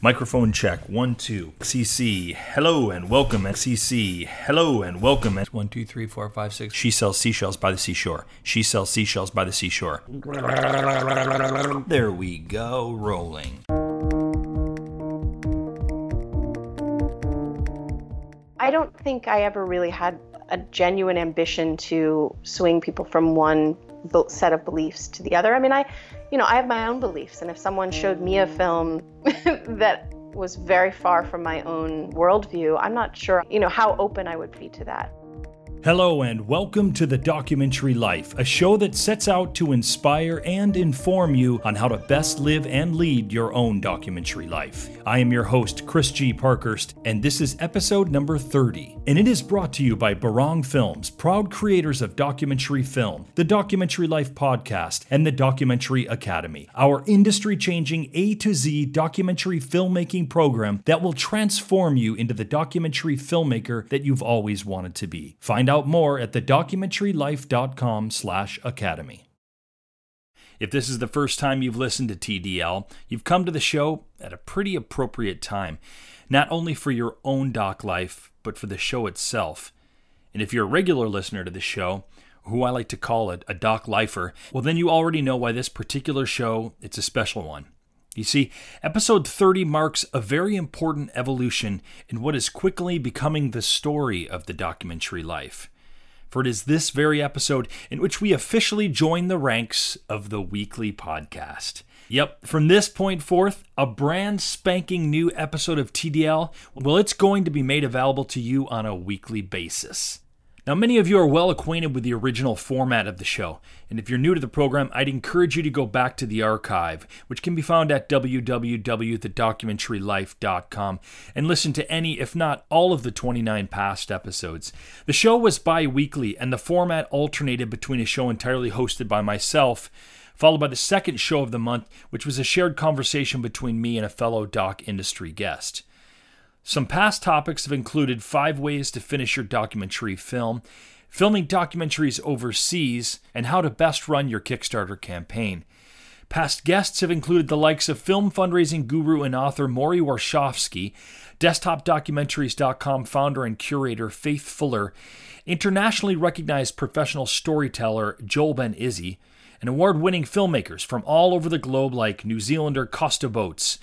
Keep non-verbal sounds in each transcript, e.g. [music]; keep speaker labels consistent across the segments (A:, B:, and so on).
A: Microphone check. One, two. XCC. Hello and welcome. XCC. Hello and welcome.
B: One, two, three, four, five, six.
A: She sells seashells by the seashore. She sells seashells by the seashore. There we go. Rolling.
C: I don't think I ever really had a genuine ambition to swing people from one set of beliefs to the other. I mean, I, you know, I have my own beliefs, and if someone showed me a film [laughs] that was very far from my own worldview, I'm not sure, you know, how open I would be to that.
A: Hello, and welcome to The Documentary Life, a show that sets out to inspire and inform you on how to best live and lead your own documentary life. I am your host, Chris G. Parkhurst, and this is episode number 30. And it is brought to you by Barang Films, proud creators of documentary film, the Documentary Life podcast, and the Documentary Academy, our industry changing A to Z documentary filmmaking program that will transform you into the documentary filmmaker that you've always wanted to be. Find out more at thedocumentarylife.com slash academy. If this is the first time you've listened to TDL, you've come to the show at a pretty appropriate time, not only for your own doc life, but for the show itself. And if you're a regular listener to the show, who I like to call it a doc lifer, well then you already know why this particular show it's a special one. You see, episode 30 marks a very important evolution in what is quickly becoming the story of the documentary life. For it is this very episode in which we officially join the ranks of the weekly podcast. Yep, from this point forth, a brand spanking new episode of TDL, well, it's going to be made available to you on a weekly basis. Now, many of you are well acquainted with the original format of the show, and if you're new to the program, I'd encourage you to go back to the archive, which can be found at www.thedocumentarylife.com, and listen to any, if not all, of the 29 past episodes. The show was bi weekly, and the format alternated between a show entirely hosted by myself followed by the second show of the month, which was a shared conversation between me and a fellow doc industry guest. Some past topics have included five ways to finish your documentary film, filming documentaries overseas, and how to best run your Kickstarter campaign. Past guests have included the likes of film fundraising guru and author Morrie Warshawski, DesktopDocumentaries.com founder and curator Faith Fuller, internationally recognized professional storyteller Joel Ben Izzy, and award winning filmmakers from all over the globe like New Zealander Costa Botes,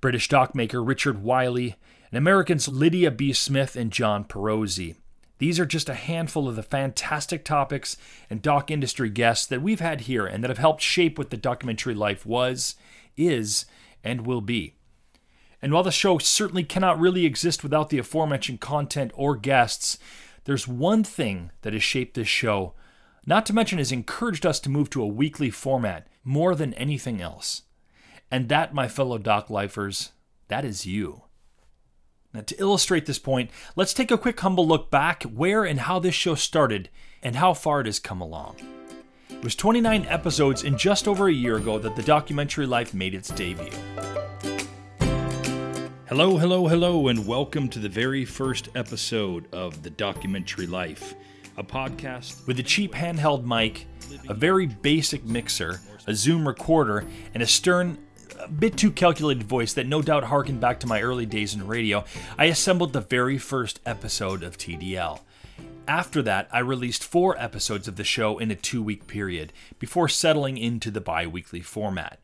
A: British docmaker Richard Wiley, and Americans Lydia B. Smith and John Pirozzi. These are just a handful of the fantastic topics and doc industry guests that we've had here and that have helped shape what the documentary life was, is, and will be. And while the show certainly cannot really exist without the aforementioned content or guests, there's one thing that has shaped this show, not to mention has encouraged us to move to a weekly format more than anything else. And that, my fellow doc lifers, that is you. Now, to illustrate this point, let's take a quick humble look back where and how this show started and how far it has come along. It was 29 episodes in just over a year ago that the documentary life made its debut. Hello, hello, hello, and welcome to the very first episode of The Documentary Life, a podcast with a cheap handheld mic, a very basic mixer, a Zoom recorder, and a stern, bit too calculated voice that no doubt harkened back to my early days in radio. I assembled the very first episode of TDL. After that, I released four episodes of the show in a two week period before settling into the bi weekly format.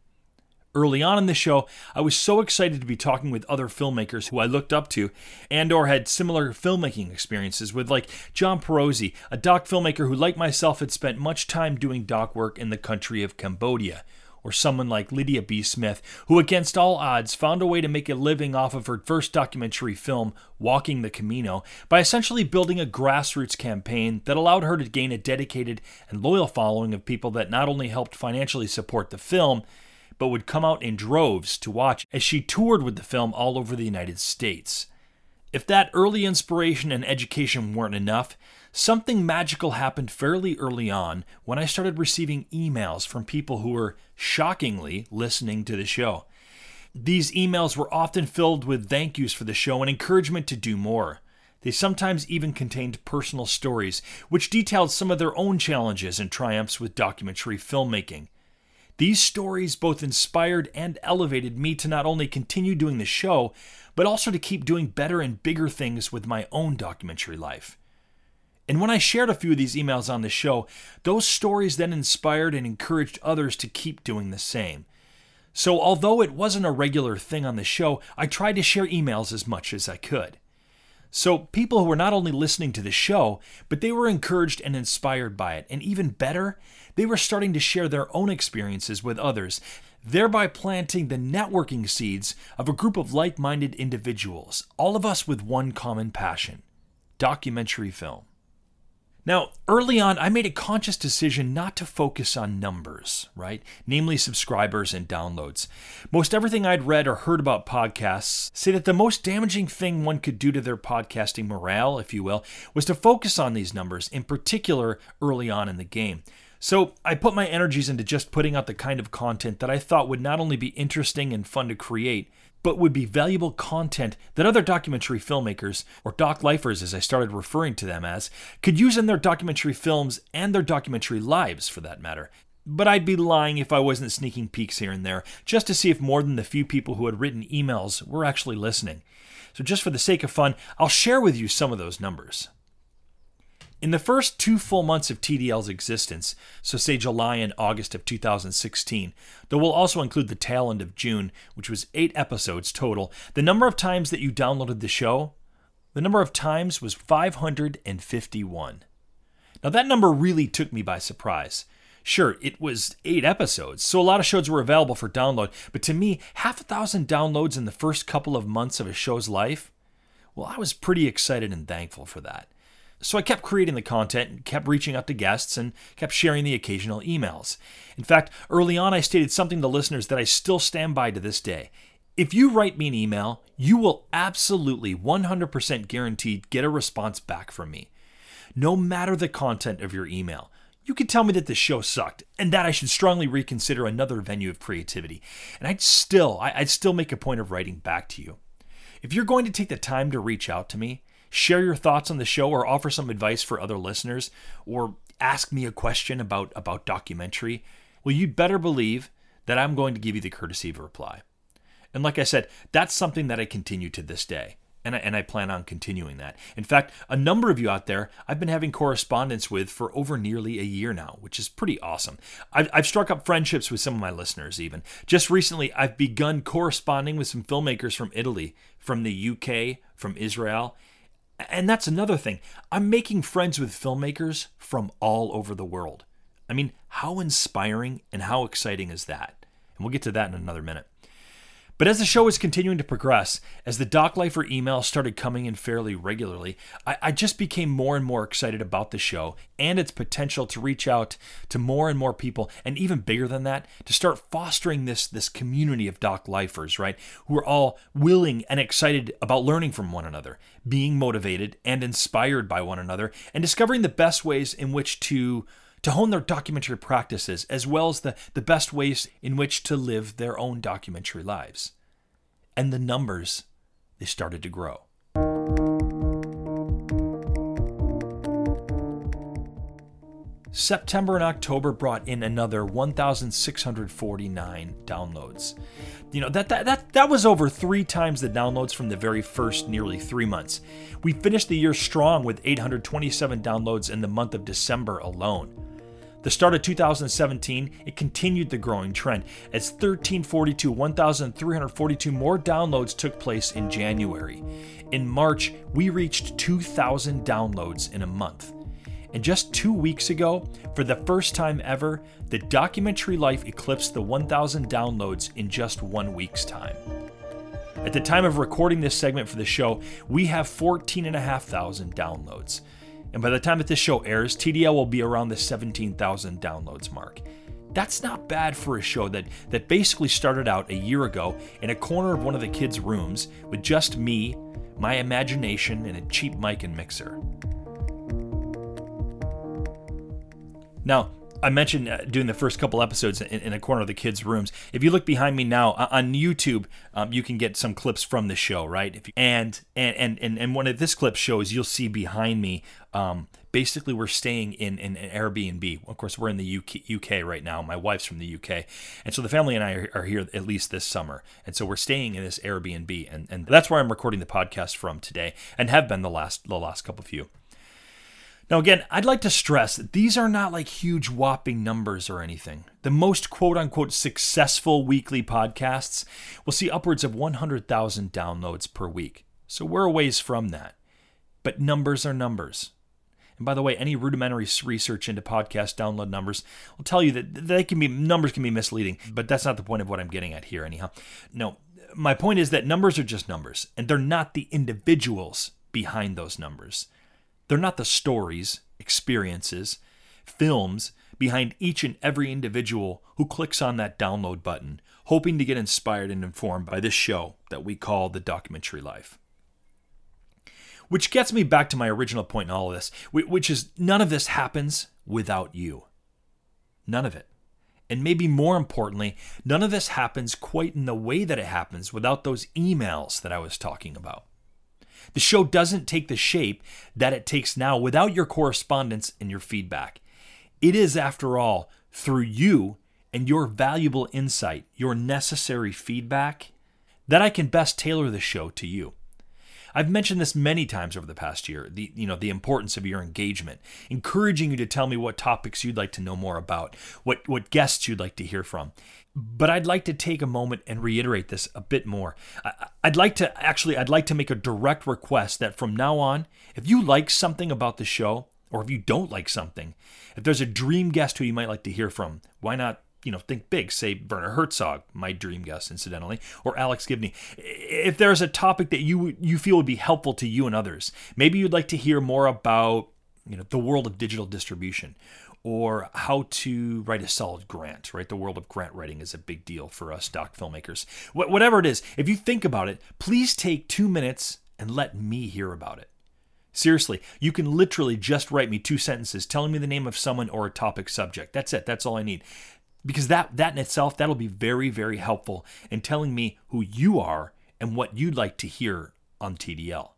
A: Early on in the show, I was so excited to be talking with other filmmakers who I looked up to and or had similar filmmaking experiences with like John Pirozzi, a doc filmmaker who like myself had spent much time doing doc work in the country of Cambodia, or someone like Lydia B. Smith, who against all odds found a way to make a living off of her first documentary film, Walking the Camino, by essentially building a grassroots campaign that allowed her to gain a dedicated and loyal following of people that not only helped financially support the film, but would come out in droves to watch as she toured with the film all over the United States. If that early inspiration and education weren't enough, something magical happened fairly early on when I started receiving emails from people who were shockingly listening to the show. These emails were often filled with thank yous for the show and encouragement to do more. They sometimes even contained personal stories, which detailed some of their own challenges and triumphs with documentary filmmaking. These stories both inspired and elevated me to not only continue doing the show, but also to keep doing better and bigger things with my own documentary life. And when I shared a few of these emails on the show, those stories then inspired and encouraged others to keep doing the same. So, although it wasn't a regular thing on the show, I tried to share emails as much as I could. So, people who were not only listening to the show, but they were encouraged and inspired by it. And even better, they were starting to share their own experiences with others, thereby planting the networking seeds of a group of like minded individuals, all of us with one common passion documentary film. Now, early on, I made a conscious decision not to focus on numbers, right? Namely, subscribers and downloads. Most everything I'd read or heard about podcasts say that the most damaging thing one could do to their podcasting morale, if you will, was to focus on these numbers, in particular early on in the game. So I put my energies into just putting out the kind of content that I thought would not only be interesting and fun to create, but would be valuable content that other documentary filmmakers, or doc lifers as I started referring to them as, could use in their documentary films and their documentary lives for that matter. But I'd be lying if I wasn't sneaking peeks here and there, just to see if more than the few people who had written emails were actually listening. So, just for the sake of fun, I'll share with you some of those numbers. In the first two full months of TDL's existence, so say July and August of 2016, though we'll also include the tail end of June, which was eight episodes total, the number of times that you downloaded the show, the number of times was 551. Now that number really took me by surprise. Sure, it was eight episodes, so a lot of shows were available for download, but to me, half a thousand downloads in the first couple of months of a show's life, well, I was pretty excited and thankful for that. So I kept creating the content kept reaching out to guests and kept sharing the occasional emails. In fact, early on, I stated something to listeners that I still stand by to this day. If you write me an email, you will absolutely 100% guaranteed get a response back from me. No matter the content of your email, you could tell me that the show sucked and that I should strongly reconsider another venue of creativity. And I'd still, I'd still make a point of writing back to you. If you're going to take the time to reach out to me, share your thoughts on the show or offer some advice for other listeners or ask me a question about about documentary, well you'd better believe that I'm going to give you the courtesy of a reply. And like I said, that's something that I continue to this day. And I, and I plan on continuing that. In fact, a number of you out there I've been having correspondence with for over nearly a year now, which is pretty awesome. I've, I've struck up friendships with some of my listeners, even. Just recently, I've begun corresponding with some filmmakers from Italy, from the UK, from Israel, and that's another thing. I'm making friends with filmmakers from all over the world. I mean, how inspiring and how exciting is that? And we'll get to that in another minute. But as the show was continuing to progress, as the Doc Lifer emails started coming in fairly regularly, I, I, just became more and more excited about the show and its potential to reach out to more and more people, and even bigger than that, to start fostering this, this community of Doc Lifers, right? Who are all willing and excited about learning from one another, being motivated and inspired by one another, and discovering the best ways in which to to hone their documentary practices, as well as the, the best ways in which to live their own documentary lives. And the numbers, they started to grow. September and October brought in another 1,649 downloads. You know, that, that, that, that was over three times the downloads from the very first nearly three months. We finished the year strong with 827 downloads in the month of December alone. The start of 2017, it continued the growing trend as 1342, 1,342 more downloads took place in January. In March, we reached 2,000 downloads in a month. And just two weeks ago, for the first time ever, the documentary life eclipsed the 1,000 downloads in just one week's time. At the time of recording this segment for the show, we have 14,500 downloads. And by the time that this show airs, TDL will be around the 17,000 downloads mark. That's not bad for a show that, that basically started out a year ago in a corner of one of the kids' rooms with just me, my imagination, and a cheap mic and mixer. Now, I mentioned uh, doing the first couple episodes in, in, a corner of the kids' rooms. If you look behind me now on YouTube, um, you can get some clips from the show, right? You, and, and and and and one of this clip shows, you'll see behind me um, basically we're staying in, in an Airbnb. Of course, we're in the UK, UK, right now. My wife's from the UK. And so the family and I are, are, here at least this summer. And so we're staying in this Airbnb. And, and that's where I'm recording the podcast from today and have been the last, the last couple of few. Now, again, I'd like to stress that these are not like huge whopping numbers or anything. The most quote unquote successful weekly podcasts will see upwards of 100,000 downloads per week. So we're a ways from that. But numbers are numbers. And by the way, any rudimentary research into podcast download numbers will tell you that they can be numbers can be misleading, but that's not the point of what I'm getting at here anyhow. No, my point is that numbers are just numbers, and they're not the individuals behind those numbers. They're not the stories, experiences, films behind each and every individual who clicks on that download button, hoping to get inspired and informed by this show that we call The Documentary Life. Which gets me back to my original point in all of this, which is none of this happens without you. None of it. And maybe more importantly, none of this happens quite in the way that it happens without those emails that I was talking about. The show doesn't take the shape that it takes now without your correspondence and your feedback. It is, after all, through you and your valuable insight, your necessary feedback, that I can best tailor the show to you. I've mentioned this many times over the past year, the you know, the importance of your engagement, encouraging you to tell me what topics you'd like to know more about, what what guests you'd like to hear from. But I'd like to take a moment and reiterate this a bit more. I'd like to actually I'd like to make a direct request that from now on, if you like something about the show or if you don't like something, if there's a dream guest who you might like to hear from, why not you know, think big, say Werner Herzog, my dream guest, incidentally, or Alex Gibney. If there's a topic that you you feel would be helpful to you and others, maybe you'd like to hear more about, you know, the world of digital distribution, or how to write a solid grant, right? The world of grant writing is a big deal for us doc filmmakers. Wh- whatever it is, if you think about it, please take two minutes and let me hear about it. Seriously, you can literally just write me two sentences telling me the name of someone or a topic subject. That's it. That's all I need because that that in itself that'll be very very helpful in telling me who you are and what you'd like to hear on TDL.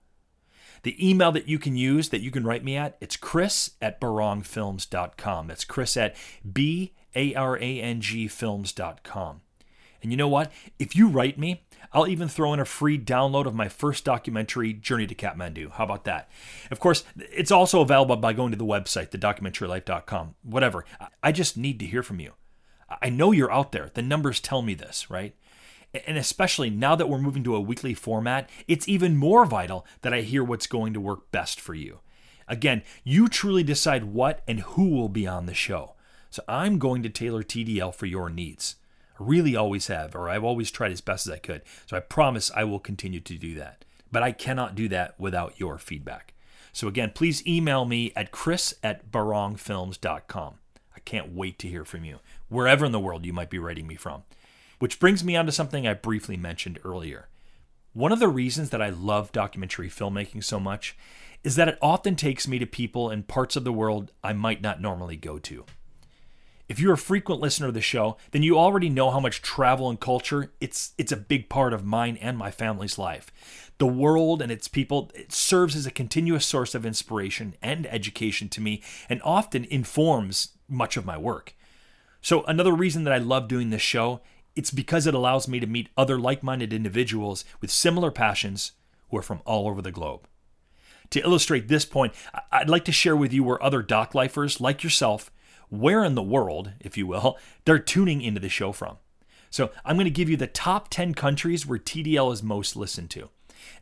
A: The email that you can use that you can write me at it's chris at barangfilms.com. That's chris at b a r a n g films.com. And you know what? If you write me, I'll even throw in a free download of my first documentary, Journey to Kathmandu. How about that? Of course, it's also available by going to the website, thedocumentarylife.com. Whatever. I just need to hear from you. I know you're out there. The numbers tell me this, right? And especially now that we're moving to a weekly format, it's even more vital that I hear what's going to work best for you. Again, you truly decide what and who will be on the show. So I'm going to tailor TDL for your needs. I really always have, or I've always tried as best as I could. So I promise I will continue to do that. But I cannot do that without your feedback. So again, please email me at chris at barangfilms.com. Can't wait to hear from you wherever in the world you might be writing me from. Which brings me on to something I briefly mentioned earlier. One of the reasons that I love documentary filmmaking so much is that it often takes me to people in parts of the world I might not normally go to. If you're a frequent listener of the show, then you already know how much travel and culture it's it's a big part of mine and my family's life. The world and its people it serves as a continuous source of inspiration and education to me and often informs much of my work. So another reason that I love doing this show, it's because it allows me to meet other like-minded individuals with similar passions who are from all over the globe. To illustrate this point, I'd like to share with you where other doc lifers like yourself, where in the world, if you will, they're tuning into the show from. So I'm going to give you the top 10 countries where TDL is most listened to.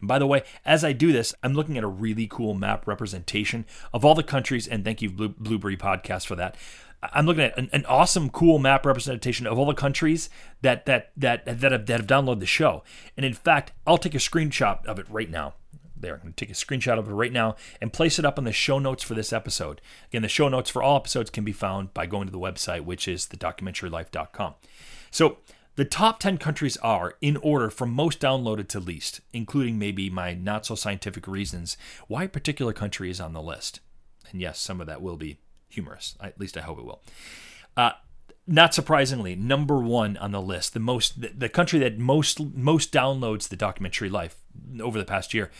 A: And by the way, as I do this, I'm looking at a really cool map representation of all the countries, and thank you, Blue, Blubrry Podcast, for that. I'm looking at an, an, awesome, cool map representation of all the countries that that that that have, that have downloaded the show. And in fact, I'll take a screenshot of it right now. There, I'm going to take a screenshot of it right now and place it up in the show notes for this episode. Again, the show notes for all episodes can be found by going to the website, which is thedocumentarylife.com. So the top 10 countries are, in order from most downloaded to least, including maybe my not so scientific reasons why a particular country is on the list. And yes, some of that will be humorous. At least I hope it will. Uh, not surprisingly, number one on the list, the most the, the country that most most downloads the documentary life over the past year,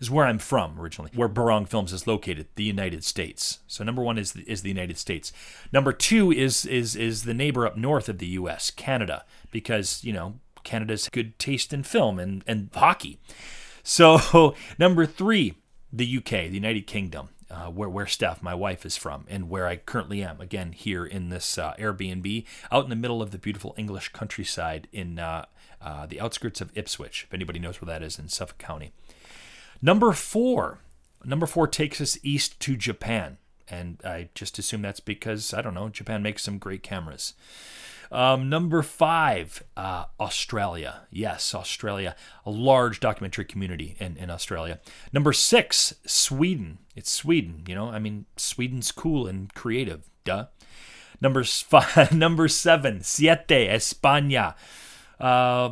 A: is where I'm from originally, where Barang Films is located, the United States. So number one is the, is the United States. Number two is is is the neighbor up north of the U.S., Canada, because you know Canada's good taste in film and and hockey. So [laughs] number three, the UK, the United Kingdom. Uh, where where Steph, my wife, is from, and where I currently am. Again, here in this uh, Airbnb, out in the middle of the beautiful English countryside in uh, uh the outskirts of Ipswich. If anybody knows where that is in Suffolk County. Number four, number four takes us east to Japan, and I just assume that's because I don't know. Japan makes some great cameras. Um, number five, uh, Australia. Yes, Australia. A large documentary community in, in Australia. Number six, Sweden. It's Sweden. You know, I mean, Sweden's cool and creative. Duh. Number [laughs] five, number seven, Siete, España. Uh,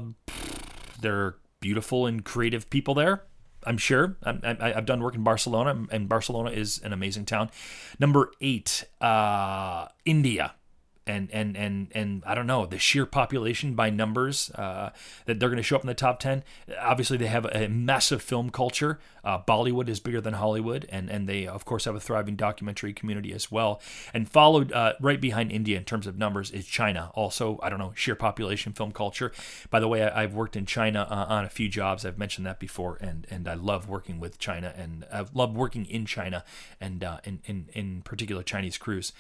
A: they're beautiful and creative people there. I'm sure. i have done work in Barcelona, and Barcelona is an amazing town. Number eight, uh, India and and and and I don't know the sheer population by numbers uh, that they're going to show up in the top ten. Obviously, they have a massive film culture. Uh, Bollywood is bigger than Hollywood, and and they of course have a thriving documentary community as well. And followed uh, right behind India in terms of numbers is China. Also, I don't know sheer population, film culture. By the way, I, have worked in China uh, on a few jobs. I've mentioned that before, and and I love working with China, and I've loved working in China, and uh, in in in particular Chinese crews.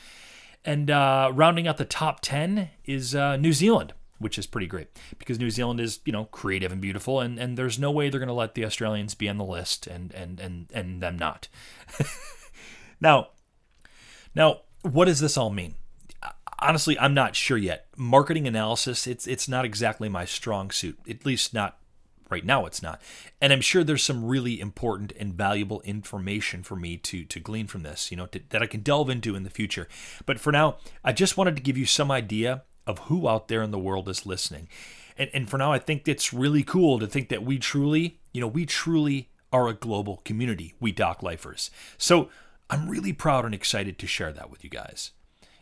A: And uh, rounding out the top 10 is uh, New Zealand, which is pretty great because New Zealand is, you know, creative and beautiful. And, and there's no way they're going to let the Australians be on the list and, and, and, and them not. [laughs] now, now, what does this all mean? Honestly, I'm not sure yet. Marketing analysis, it's it's not exactly my strong suit. At least not right now it's not. And i'm sure there's some really important and valuable information for me to to glean from this you know to, that i can delve into in the future. But for now i just wanted to give you some idea of who out there in the world is listening. And, and for now i think it's really cool to think that we truly you know we truly are a global community. We doc lifers. So i'm really proud and excited to share that with you guys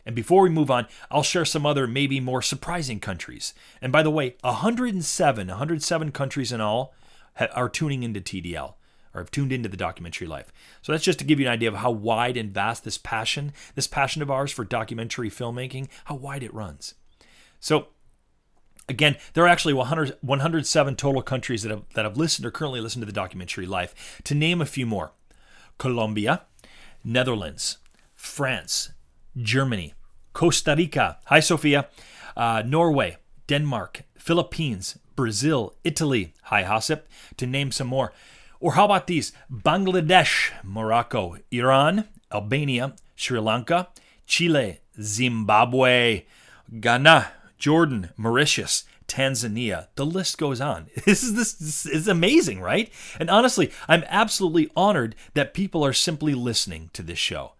A: and before we move on, I'll share some other, maybe more surprising countries. And by the way, 107, 107 countries in all are tuning into TDL or have tuned into the documentary life. So that's just to give you an idea of how wide and vast this passion, this passion of ours for documentary filmmaking, how wide it runs. So again, there are actually 100, 107 total countries that have, that have listened or currently listened to the documentary life. To name a few more Colombia, Netherlands, France, Germany, Costa Rica, hi Sophia, uh, Norway, Denmark, Philippines, Brazil, Italy, hi Hasip, to name some more. Or how about these? Bangladesh, Morocco, Iran, Albania, Sri Lanka, Chile, Zimbabwe, Ghana, Jordan, Mauritius, Tanzania. The list goes on. [laughs] This is this, this is amazing, right? And honestly, I'm absolutely honored that people are simply listening to this show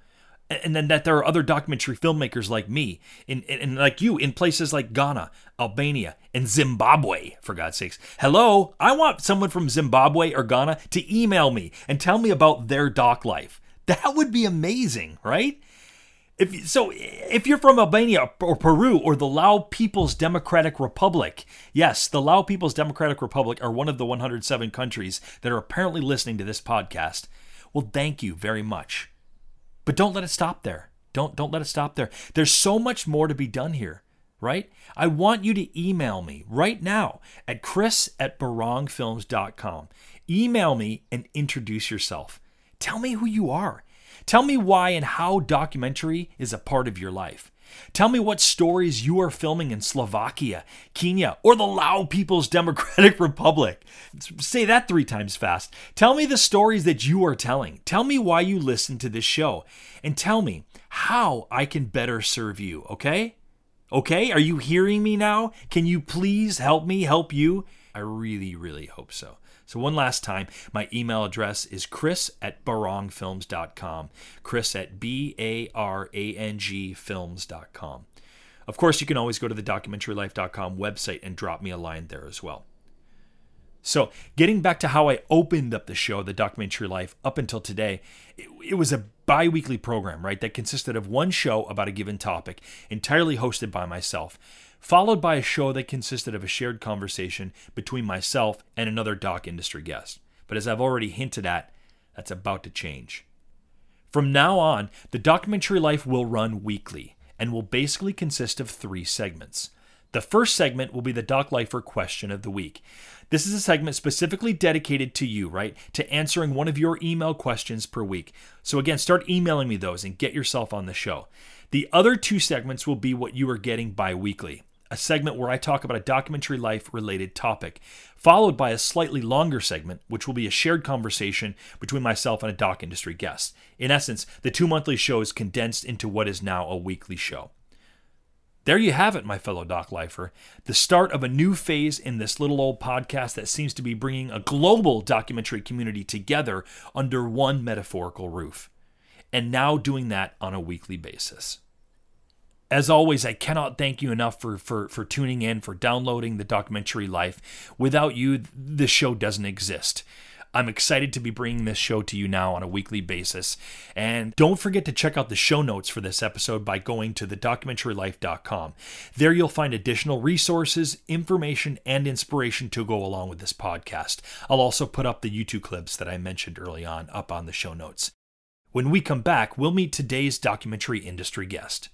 A: and then that there are other documentary filmmakers like me and, and like you in places like Ghana, Albania, and Zimbabwe, for God's sakes. Hello, I want someone from Zimbabwe or Ghana to email me and tell me about their doc life. That would be amazing, right? If so, if you're from Albania or Peru or the Lao People's Democratic Republic, yes, the Lao People's Democratic Republic are one of the 107 countries that are apparently listening to this podcast. Well, thank you very much. But don't let it stop there. Don't don't let it stop there. There's so much more to be done here, right? I want you to email me right now at chris at barangfilms.com. Email me and introduce yourself. Tell me who you are. Tell me why and how documentary is a part of your life. Tell me what stories you are filming in Slovakia, Kenya, or the Lao People's Democratic [laughs] Republic. Say that three times fast. Tell me the stories that you are telling. Tell me why you listen to this show. And tell me how I can better serve you, okay? Okay? Are you hearing me now? Can you please help me help you? I really, really hope so. So, one last time, my email address is chris at barangfilms.com. Chris at B A R A N G films.com. Of course, you can always go to the documentarylife.com website and drop me a line there as well. So, getting back to how I opened up the show, The Documentary Life, up until today, it, it was a bi weekly program, right, that consisted of one show about a given topic, entirely hosted by myself followed by a show that consisted of a shared conversation between myself and another doc industry guest. But as I've already hinted at, That's about to change. From now on, the documentary life will run weekly and will basically consist of three segments. The first segment will be the Doc Lifer question of the week. This is a segment specifically dedicated to you, right? To answering one of your email questions per week. So, again, start emailing me those and get yourself on the show. The other two segments will be what you are getting bi weekly a segment where I talk about a documentary life related topic, followed by a slightly longer segment, which will be a shared conversation between myself and a doc industry guest. In essence, the two monthly shows condensed into what is now a weekly show. There you have it, my fellow Doc Lifer. The start of a new phase in this little old podcast that seems to be bringing a global documentary community together under one metaphorical roof. And now doing that on a weekly basis. As always, I cannot thank you enough for, for, for tuning in, for downloading the documentary life. Without you, the show doesn't exist. I'm excited to be bringing this show to you now on a weekly basis. And don't forget to check out the show notes for this episode by going to thedocumentarylife.com. There you'll find additional resources, information, and inspiration to go along with this podcast. I'll also put up the YouTube clips that I mentioned early on up on the show notes. When we come back, we'll meet today's documentary industry guest.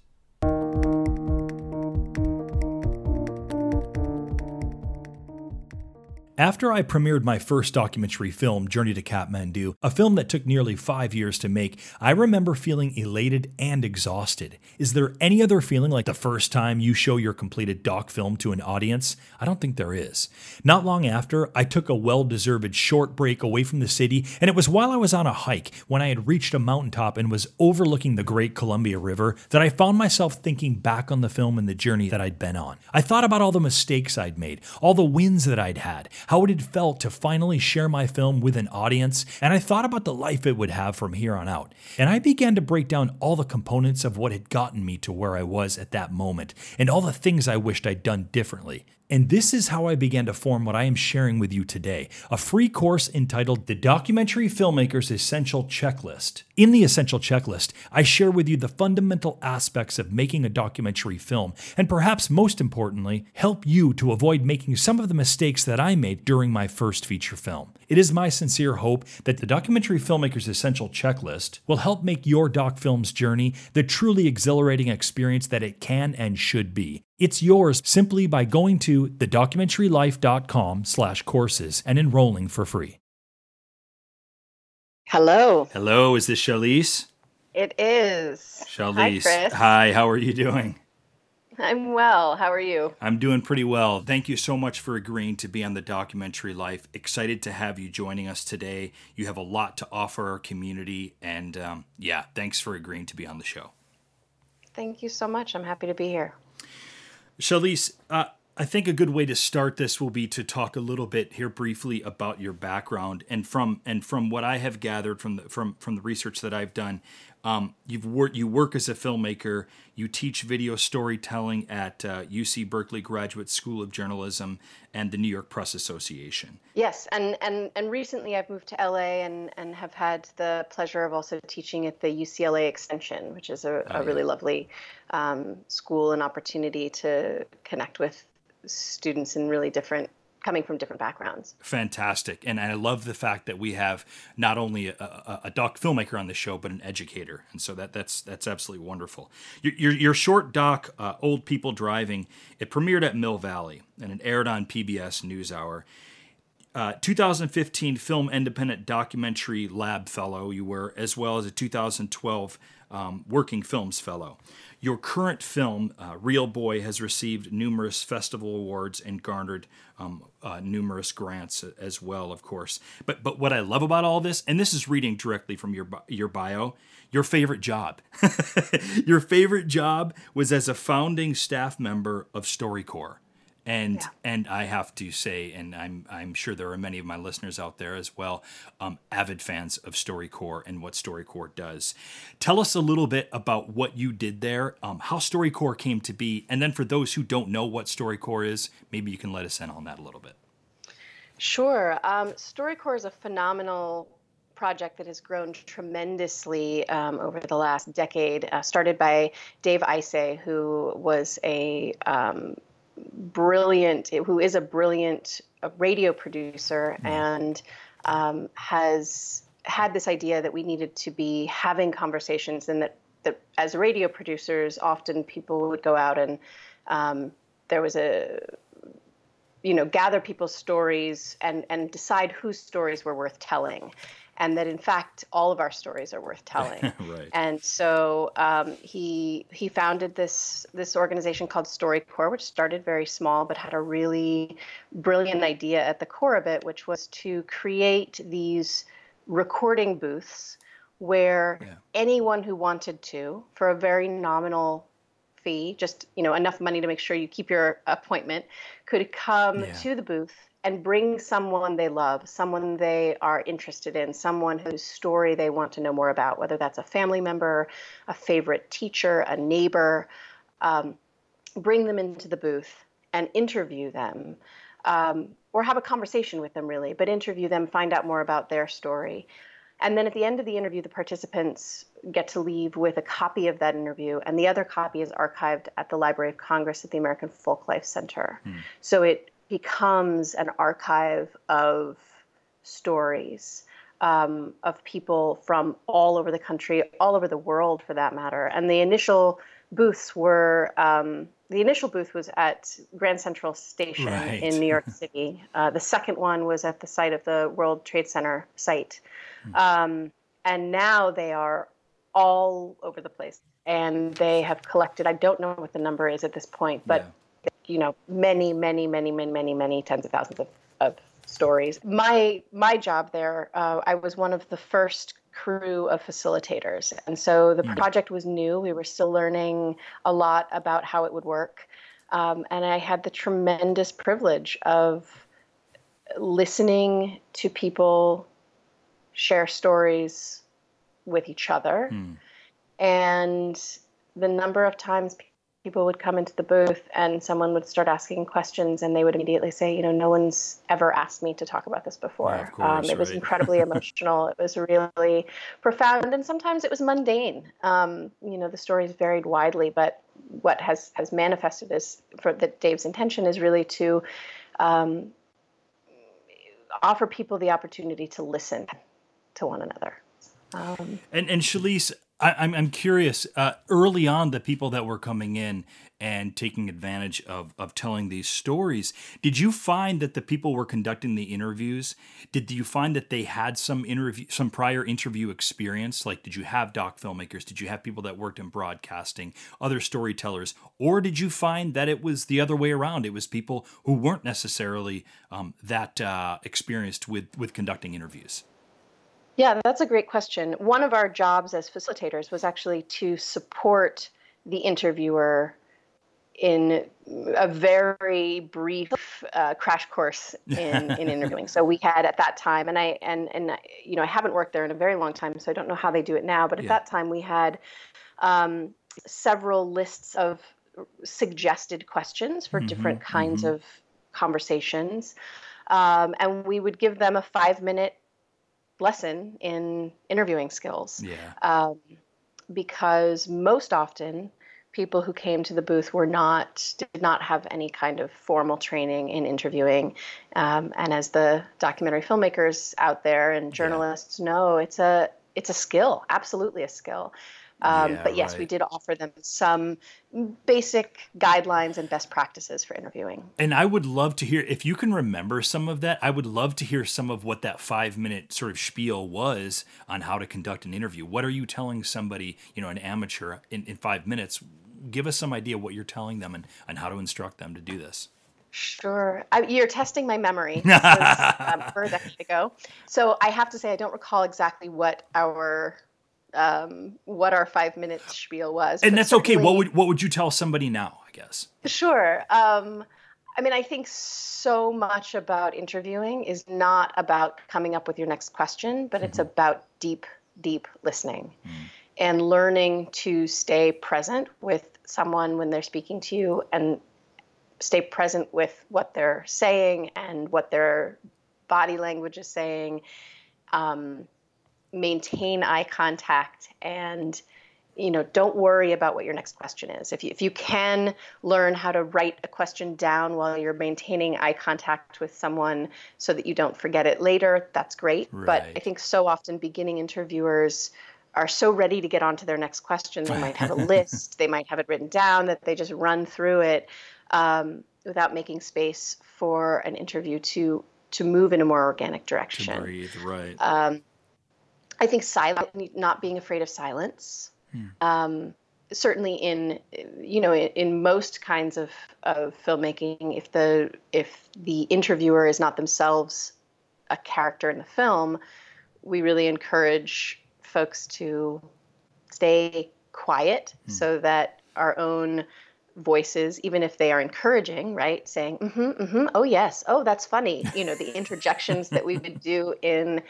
A: After I premiered my first documentary film, Journey to Kathmandu, a film that took nearly five years to make, I remember feeling elated and exhausted. Is there any other feeling like the first time you show your completed doc film to an audience? I don't think there is. Not long after, I took a well deserved short break away from the city, and it was while I was on a hike when I had reached a mountaintop and was overlooking the Great Columbia River that I found myself thinking back on the film and the journey that I'd been on. I thought about all the mistakes I'd made, all the wins that I'd had how it had felt to finally share my film with an audience, and I thought about the life it would have from here on out. And I began to break down all the components of what had gotten me to where I was at that moment, and all the things I wished I'd done differently. And this is how I began to form what I am sharing with you today a free course entitled The Documentary Filmmaker's Essential Checklist. In the Essential Checklist, I share with you the fundamental aspects of making a documentary film, and perhaps most importantly, help you to avoid making some of the mistakes that I made during my first feature film. It is my sincere hope that the Documentary Filmmaker's Essential Checklist will help make your doc film's journey the truly exhilarating experience that it can and should be. It's yours simply by going to thedocumentarylife.com slash courses and enrolling for free.
C: Hello.
A: Hello, is this Shaleece?
C: It is.
A: Shaleece.
C: Hi, Chris.
A: Hi, how are you doing?
C: I'm well. How are you?
A: I'm doing pretty well. Thank you so much for agreeing to be on the documentary life. Excited to have you joining us today. You have a lot to offer our community. And um, yeah, thanks for agreeing to be on the show.
C: Thank you so much. I'm happy to be here.
A: Shaleece, uh, I think a good way to start this will be to talk a little bit here briefly about your background and from and from what I have gathered from the from from the research that I've done. Um, you've worked you work as a filmmaker. You teach video storytelling at uh, UC Berkeley Graduate School of Journalism and the New York Press Association.
C: Yes, and and and recently I've moved to LA and and have had the pleasure of also teaching at the UCLA Extension, which is a, oh, a really lovely um, school and opportunity to connect with students in really different coming from different backgrounds.
A: Fantastic. And I love the fact that we have not only a, a, doc filmmaker on the show, but an educator. And so that that's that's absolutely wonderful. Your, your, your short doc, uh, Old People Driving, it premiered at Mill Valley and it aired on PBS NewsHour. Uh, 2015 Film Independent Documentary Lab Fellow, you were, as well as a 2012 um, Working Films Fellow. Your current film, uh, Real Boy, has received numerous festival awards and garnered um, uh, numerous grants as well, of course. But but what I love about all this, and this is reading directly from your your bio, your favorite job, [laughs] your favorite job was as a founding staff member of StoryCorps. And yeah. and I have to say, and I'm I'm sure there are many of my listeners out there as well, um, avid fans of StoryCorps and what StoryCorps does. Tell us a little bit about what you did there, um, how StoryCorps came to be, and then for those who don't know what StoryCorps is, maybe you can let us in on that a little bit.
C: Sure. Um, StoryCorps is a phenomenal project that has grown tremendously um, over the last decade, uh, started by Dave Isay, who was a um, brilliant, who is a brilliant radio producer mm. and um, has had this idea that we needed to be having conversations and that, that as radio producers, often people would go out and um, there was a you know gather people's stories and and decide whose stories were worth telling and that in fact all of our stories are worth telling [laughs]
A: right.
C: and so um, he he founded this this organization called storycorps which started very small but had a really brilliant idea at the core of it which was to create these recording booths where yeah. anyone who wanted to for a very nominal fee, just you know enough money to make sure you keep your appointment, could come yeah. to the booth and bring someone they love, someone they are interested in, someone whose story they want to know more about, whether that's a family member, a favorite teacher, a neighbor. Um, bring them into the booth and interview them. Um, or have a conversation with them, really, but interview them, find out more about their story. And then at the end of the interview, the participants get to leave with a copy of that interview, and the other copy is archived at the Library of Congress at the American Folklife Center. Hmm. So it becomes an archive of stories. Um, of people from all over the country, all over the world for that matter. And the initial booths were um, the initial booth was at Grand Central Station right. in New York [laughs] City. Uh, the second one was at the site of the World Trade Center site. Hmm. Um, and now they are all over the place. And they have collected, I don't know what the number is at this point, but. You know, many, many, many, many, many, many tens of thousands of, of stories. My my job there, uh, I was one of the first crew of facilitators, and so the mm. project was new. We were still learning a lot about how it would work, um, and I had the tremendous privilege of listening to people share stories with each other. Mm. And the number of times people would come into the booth and someone would start asking questions and they would immediately say, you know, no one's ever asked me to talk about this before.
A: Yeah, course,
C: um, it was incredibly [laughs] emotional. It was really profound. And sometimes it was mundane. Um, you know, the stories varied widely, but what has, has manifested is for that Dave's intention is really to um, offer people the opportunity to listen to one another. Um,
A: and and Shaleece, I, am I'm, I'm curious. Uh, early on, the people that were coming in and taking advantage of of telling these stories, did you find that the people were conducting the interviews? Did you find that they had some interview, some prior interview experience? Like, did you have doc filmmakers? Did you have people that worked in broadcasting, other storytellers, or did you find that it was the other way around? It was people who weren't necessarily um, that uh, experienced with with conducting interviews.
C: Yeah, that's a great question. One of our jobs as facilitators was actually to support the interviewer in a very brief uh, crash course in, in [laughs] interviewing. So we had at that time, and I and and you know I haven't worked there in a very long time, so I don't know how they do it now. But at yeah. that time, we had um, several lists of suggested questions for mm-hmm, different kinds mm-hmm. of conversations, um, and we would give them a five minute lesson in interviewing skills.
A: Yeah.
C: Um, because most often people who came to the booth were not did not have any kind of formal training in interviewing um, and as the documentary filmmakers out there and journalists yeah. know it's a it's a skill absolutely a skill um, yeah, but yes, right. we did offer them some basic guidelines and best practices for interviewing.
A: And I would love to hear if you can remember some of that. I would love to hear some of what that five minute sort of spiel was on how to conduct an interview. What are you telling somebody, you know, an amateur in, in five minutes? Give us some idea what you're telling them and, and how to instruct them to do this.
C: Sure. I, you're testing my memory. [laughs] um, for a decade ago. So I have to say, I don't recall exactly what our um, what our five minute spiel was.
A: And that's okay. What would what would you tell somebody now? I guess.
C: Sure. Um, I mean, I think so much about interviewing is not about coming up with your next question, but mm-hmm. it's about deep, deep listening mm-hmm. and learning to stay present with someone when they're speaking to you and stay present with what they're saying and what their body language is saying. Um, maintain eye contact and you know, don't worry about what your next question is. If you, if you can learn how to write a question down while you're maintaining eye contact with someone so that you don't forget it later, that's great. Right. But I think so often beginning interviewers are so ready to get on to their next question. They might have a [laughs] list, they might have it written down that they just run through it um, without making space for an interview to to move in a more organic direction.
A: To breathe, right.
C: Um, I think silent, not being afraid of silence. Hmm. Um, certainly in you know in, in, most kinds of, of filmmaking if the if the interviewer is not themselves a character in the film we really encourage folks to stay quiet hmm. so that our own voices even if they are encouraging right saying mm-hmm mm-hmm oh yes oh that's funny you know the [laughs] interjections that we would do in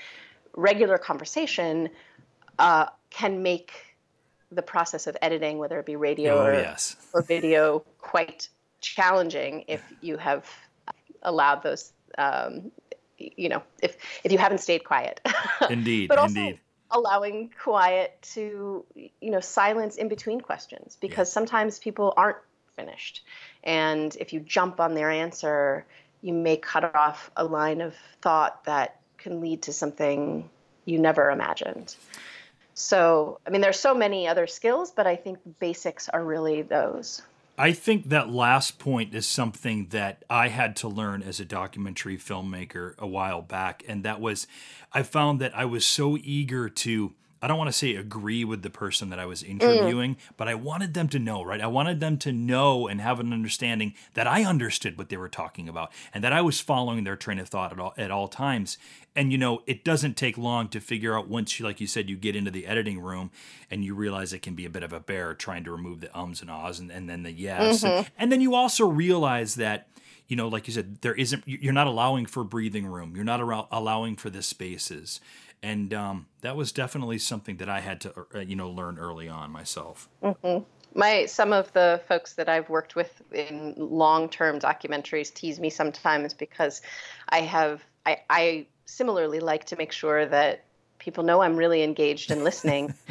C: regular conversation uh, can make the process of editing, whether it be radio
A: oh,
C: or,
A: yes.
C: or video, quite challenging if you have allowed those, um, you know, if if you haven't stayed quiet. [laughs]
A: Indeed,
C: but also
A: indeed.
C: allowing quiet to, you know, silence in between questions because yeah. sometimes people aren't finished, and if you jump on their answer, you may cut off a line of thought that can lead to something you never imagined. So, I mean, there's so many other skills, but I think basics are really those.
A: I think that last point is something that I had to learn as a documentary filmmaker a while back. And that was, I found that I was so eager to I don't want to say agree with the person that I was interviewing, mm. but I wanted them to know, right? I wanted them to know and have an understanding that I understood what they were talking about and that I was following their train of thought at all at all times. And you know, it doesn't take long to figure out once you like you said you get into the editing room and you realize it can be a bit of a bear trying to remove the ums and ahs and, and then the yes. Mm-hmm. And, and then you also realize that you know, like you said, there isn't, you're not allowing for breathing room. You're not allowing for the spaces and um, that was definitely something that I had to uh, you know learn early on myself.
C: Mm-hmm. My some of the folks that I've worked with in long term documentaries tease me sometimes because I have I, I similarly like to make sure that people know I'm really engaged and listening. [laughs]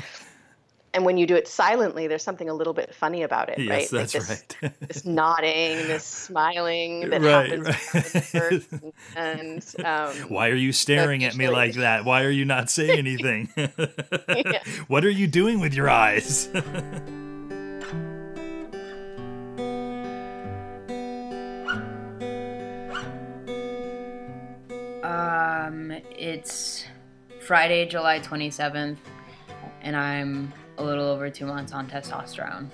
C: and when you do it silently, there's something a little bit funny about it,
A: yes,
C: right?
A: That's
C: like
A: this,
C: right. this nodding, this [laughs] smiling that
A: right,
C: happens. Right. and um, [laughs]
A: why are you staring at me like that? Why are you not saying [laughs] anything? What are you doing with your eyes?
B: um, it's Friday, July 27th, and I'm a little over two months on testosterone.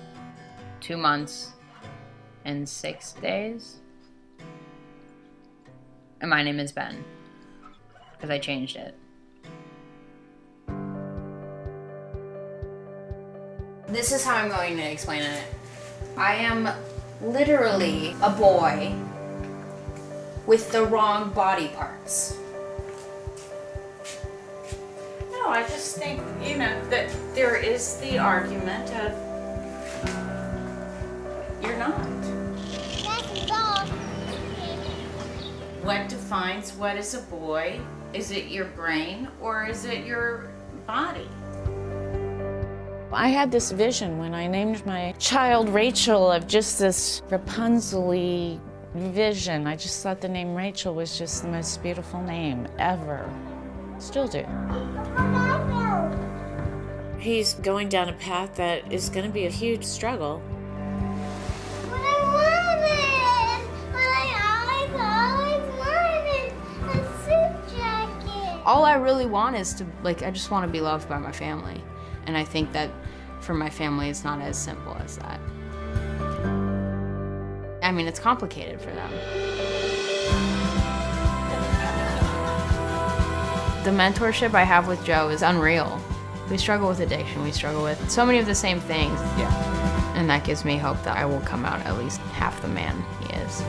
B: Two months and six days. And my name is Ben. Because I changed it. This is how I'm going to explain it. I am literally a boy with the wrong body parts.
D: I just think, you know, that there is the argument of uh, you're not. What defines what is a boy? Is it your brain or is it your body?
E: I had this vision when I named my child Rachel of just this Rapunzel vision. I just thought the name Rachel was just the most beautiful name ever. Still do. He's going down a path that is going to be a huge struggle.
B: All I really want is to, like, I just want to be loved by my family. And I think that for my family, it's not as simple as that. I mean, it's complicated for them. The mentorship I have with Joe is unreal. We struggle with addiction, we struggle with so many of the same things.
A: Yeah.
B: And that gives me hope that I will come out at least half the man he is.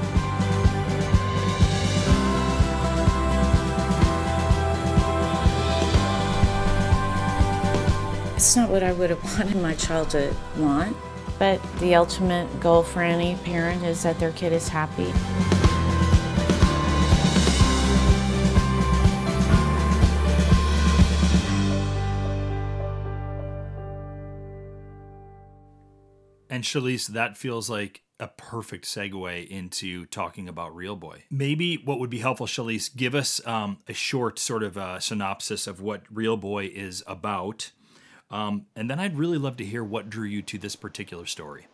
E: It's not what I would have [laughs] wanted my child to want, but the ultimate goal for any parent is that their kid is happy.
A: And Shaleece, that feels like a perfect segue into talking about Real Boy. Maybe what would be helpful, Shaleece, give us um, a short sort of uh, synopsis of what Real Boy is about. Um, and then I'd really love to hear what drew you to this particular story.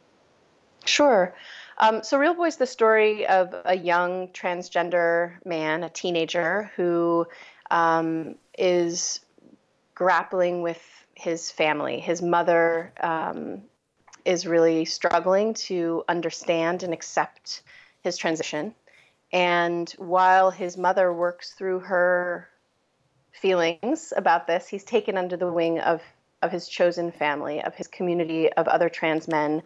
C: Sure. Um, so, Real Boy is the story of a young transgender man, a teenager, who um, is grappling with his family. His mother um, is really struggling to understand and accept his transition. And while his mother works through her feelings about this, he's taken under the wing of, of his chosen family, of his community of other trans men,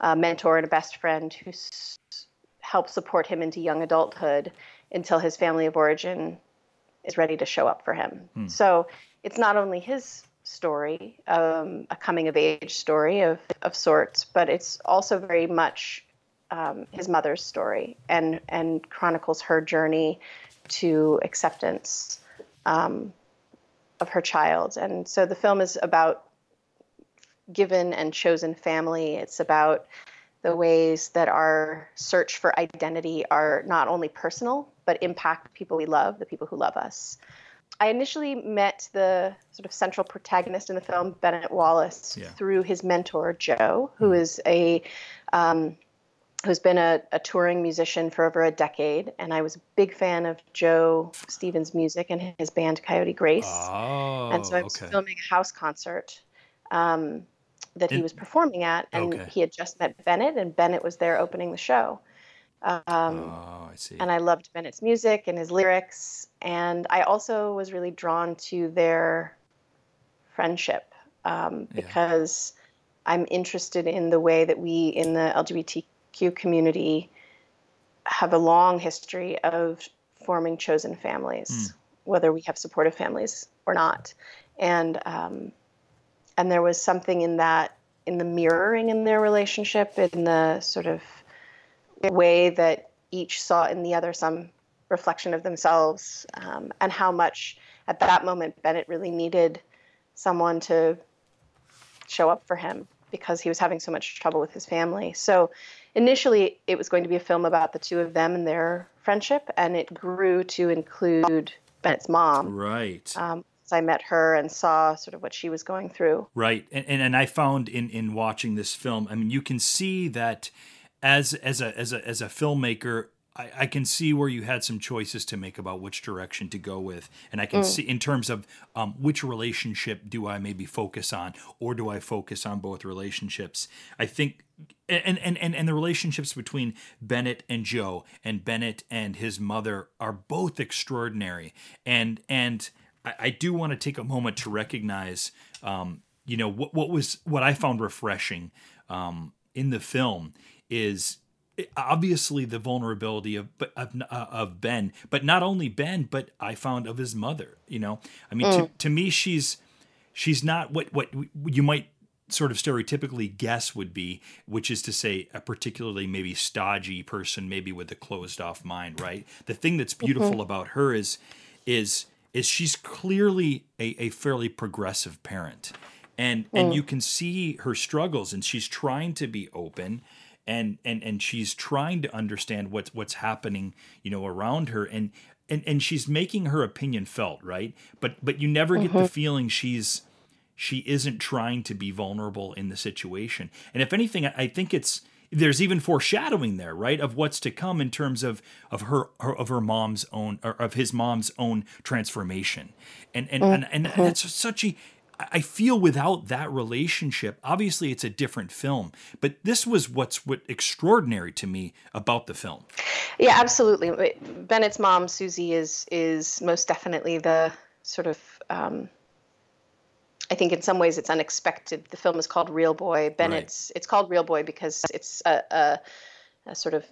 C: a mentor and a best friend who s- helps support him into young adulthood until his family of origin is ready to show up for him. Hmm. So it's not only his story, um, a coming of age story of, of sorts, but it's also very much um, his mother's story and, and chronicles her journey to acceptance um, of her child. And so the film is about given and chosen family. It's about the ways that our search for identity are not only personal, but impact people we love, the people who love us. I initially met the sort of central protagonist in the film, Bennett Wallace, yeah. through his mentor, Joe, who mm. is a um, who's been a, a, touring musician for over a decade, and I was a big fan of Joe Stevens' music and his band Coyote Grace.
A: Oh,
C: and so I was
A: okay.
C: filming a house concert um, that he was performing at, and
A: okay.
C: he had just met Bennett, and Bennett was there opening the show.
A: Um, oh, I see.
C: And I loved Bennett's music and his lyrics. And I also was really drawn to their friendship um, because yeah. I'm interested in the way that we in the LGBTQ community have a long history of forming chosen families, mm. whether we have supportive families or not. And um, and there was something in that, in the mirroring in their relationship, in the sort of way that each saw in the other some reflection of themselves, um, and how much at that moment Bennett really needed someone to show up for him because he was having so much trouble with his family. So initially, it was going to be a film about the two of them and their friendship, and it grew to include Bennett's mom.
A: Right.
C: Um, I met her and saw sort of what she was going through.
A: Right, and and, and I found in in watching this film, I mean, you can see that as as a as a as a filmmaker I, I, can see where you had some choices to make about which direction to go with, and I can mm. see in terms of um, which relationship do I maybe focus on, or do I focus on both relationships? I think, and and and and the relationships between Bennett and Joe, and Bennett and his mother are both extraordinary, and and I, I do want to take a moment to recognize, um, you know, what what was what I found refreshing um, in the film is obviously the vulnerability of of, uh, of Ben, but not only Ben, but I found of his mother. You know, I mean, mm. to, to me, she's she's not what what you might sort of stereotypically guess would be, which is to say, a particularly maybe stodgy person, maybe with a closed off mind. Right. The thing that's beautiful mm-hmm. about her is is is she's clearly a, a fairly progressive parent and mm. and you can see her struggles and she's trying to be open and and and she's trying to understand what's what's happening you know around her and and and she's making her opinion felt right but but you never get mm-hmm. the feeling she's she isn't trying to be vulnerable in the situation and if anything i think it's there's even foreshadowing there right of what's to come in terms of of her, her of her mom's own or of his mom's own transformation and and mm-hmm. and, and that's such a I feel without that relationship, obviously it's a different film, but this was what's what extraordinary to me about the film.
C: Yeah, absolutely. Bennett's mom, Susie, is is most definitely the sort of. Um, I think in some ways it's unexpected. The film is called Real Boy. Bennett's right. it's called Real Boy because it's a, a, a sort of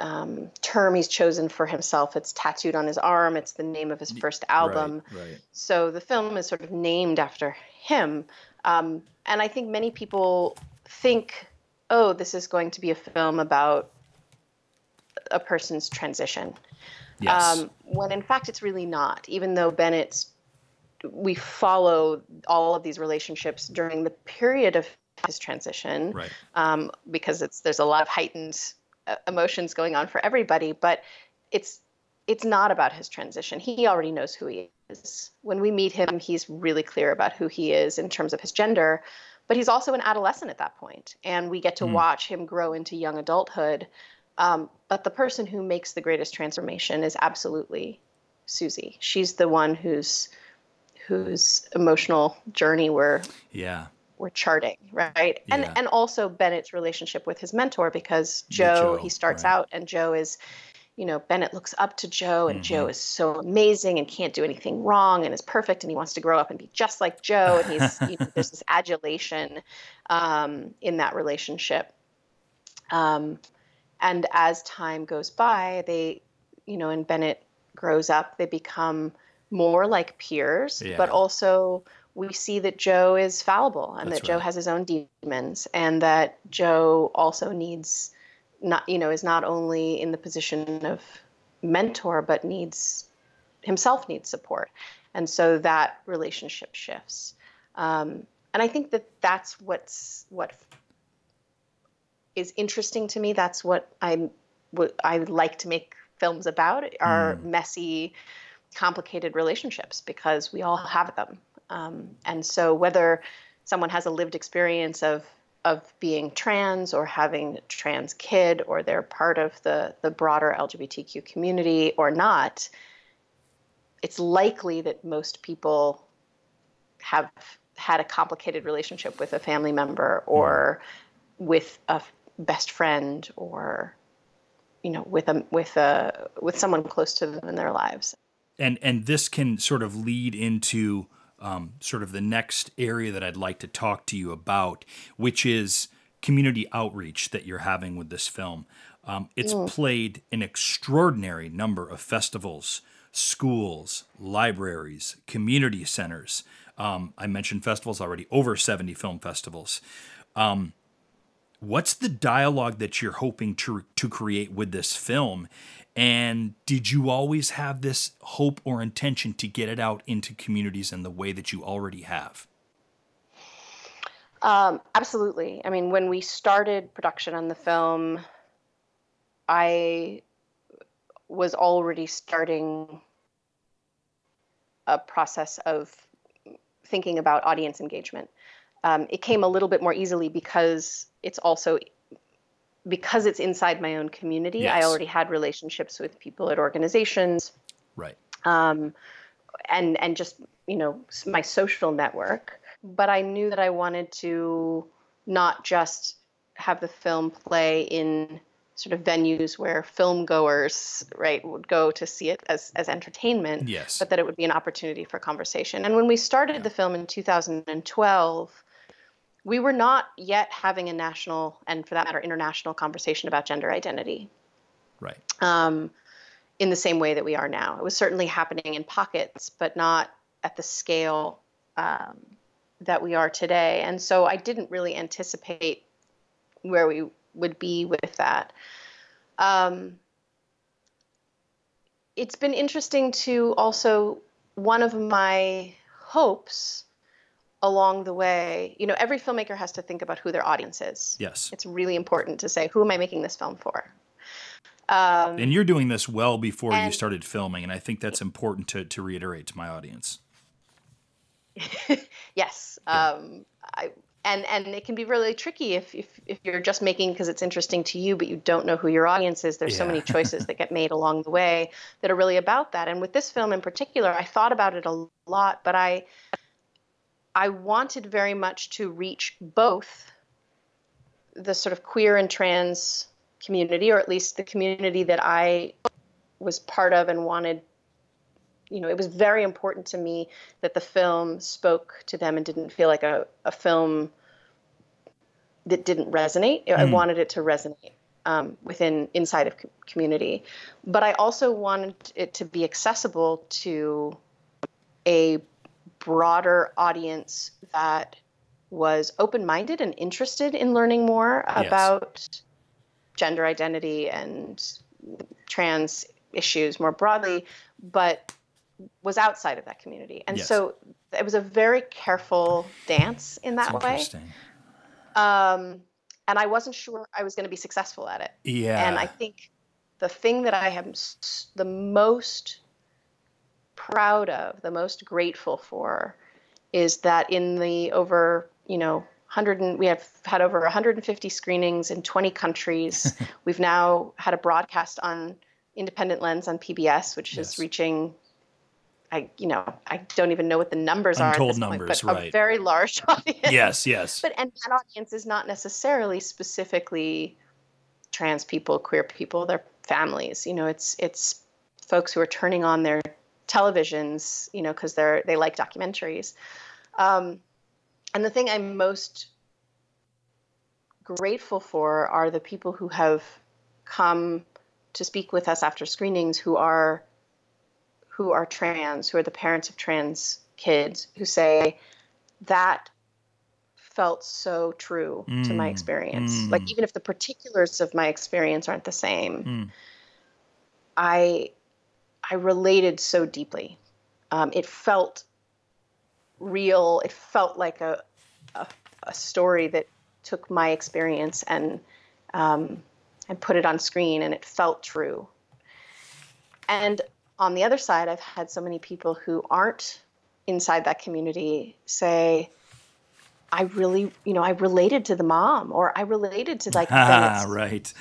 C: um, term he's chosen for himself. It's tattooed on his arm. It's the name of his first album.
A: Right, right.
C: So the film is sort of named after him. Um, and I think many people think, oh, this is going to be a film about a person's transition.
A: Yes. Um,
C: when in fact it's really not. Even though Bennett's, we follow all of these relationships during the period of his transition
A: Right.
C: um, because it's there's a lot of heightened emotions going on for everybody but it's it's not about his transition. He already knows who he is. When we meet him he's really clear about who he is in terms of his gender but he's also an adolescent at that point and we get to watch him grow into young adulthood. Um, but the person who makes the greatest transformation is absolutely susie. She's the one who's whose emotional journey we're
A: Yeah.
C: We're charting, right? And
A: Yeah.
C: and also Bennett's relationship with his mentor because Joe,
A: Joe,
C: he starts
A: right.
C: out and Joe is, you know, Bennett looks up to Joe and Joe
A: Mm-hmm.
C: is so amazing and can't do anything wrong and is perfect and he wants to grow up and be just like Joe and he's you know, there's this [laughs] adulation um, in that relationship. Um, and as time goes by, they, you know, and Bennett grows up, they become more like peers,
A: Yeah.
C: but also we see that Joe is fallible and
A: That's
C: that Joe
A: right.
C: has his own demons and that Joe also needs not, you know, is not only in the position of mentor, but needs himself needs support. And so that relationship shifts. Um, and I think that that's what's what is interesting to me. That's what I'm what I like to make films about are messy, complicated relationships because we all have them. Um, and so whether someone has a lived experience of of being trans or having a trans kid or they're part of the the broader LGBTQ community or not, it's likely that most people have had a complicated relationship with a family member or with a best friend or you know with a with a with someone close to them in their lives.
A: And and this can sort of lead into um, sort of the next area that I'd like to talk to you about, which is community outreach that you're having with this film. Um, it's played an extraordinary number of festivals, schools, libraries, community centers. Um, I mentioned festivals already, over 70 film festivals. Um, what's the dialogue that you're hoping to to create with this film and did you always have this hope or intention to get it out into communities in the way that you already have
C: Um, absolutely. I mean, when we started production on the film, I was already starting a process of thinking about audience engagement. Um, it came a little bit more easily because it's also because it's inside my own community. I already had relationships with people at organizations
A: right
C: um, and and just you know my social network. But I knew that I wanted to not just have the film play in sort of venues where film goers right would go to see it as as entertainment
A: Yes.
C: but that it would be an opportunity for conversation and when we started the film in 2012 we were not yet having a national and for that matter international conversation about gender identity
A: right
C: um, in the same way that we are now. It was certainly happening in pockets, but not at the scale um, that we are today. And so I didn't really anticipate where we would be with that. Um, it's been interesting to also, one of my hopes along the way, you know, every filmmaker has to think about who their audience is.
A: yes.
C: It's really important to say, who am I making this film for? Um,
A: and you're doing this well before you started filming and i think that's important to, to reiterate to my audience. [laughs]
C: Yes um, I, and and it can be really tricky if if, if you're just making because it's interesting to you but you don't know who your audience is. There's so many [laughs] choices that get made along the way that are really about that. And with this film in particular i thought about it a lot but i i wanted very much to reach both the sort of queer and trans community or at least the community that i was part of and wanted you know, it was very important to me that the film spoke to them and didn't feel like a, a film that didn't resonate. I wanted it to resonate um, within inside of community, but I also wanted it to be accessible to a broader audience that was open-minded and interested in learning more
A: Yes.
C: about gender identity and trans issues more broadly, but was outside of that community. And
A: Yes.
C: so it was a very careful dance in that
A: That's
C: way.
A: interesting
C: Um, and I wasn't sure I was going to be successful at it.
A: Yeah.
C: And I think the thing that I am the most proud of, the most grateful for, is that in the over, you know, 100 and we have had over 150 screenings in 20 countries. [laughs] We've now had a broadcast on Independent Lens on PBS, which
A: Yes.
C: is reaching. I, you know, I don't even know what the numbers are.
A: Untold
C: this point,
A: numbers,
C: but
A: right.
C: A very large [laughs] audience.
A: yes, yes.
C: But and that audience is not necessarily specifically trans people, queer people, their families. You know, it's it's folks who are turning on their televisions, you know, because they're they like documentaries. Um, and the thing I'm most grateful for are the people who have come to speak with us after screenings who are who are trans, who are the parents of trans kids, who say that felt so true to my
A: Mm,
C: experience.
A: mm.
C: Like even if the particulars of my experience aren't the same,
A: Mm.
C: I I related so deeply. Um, it felt real. It felt like a, a a story that took my experience and um, and put it on screen, and it felt true. And on the other side, I've had so many people who aren't inside that community say, I really, you know, I related to the mom, or I related to like [laughs]
A: Ah, [laughs] right.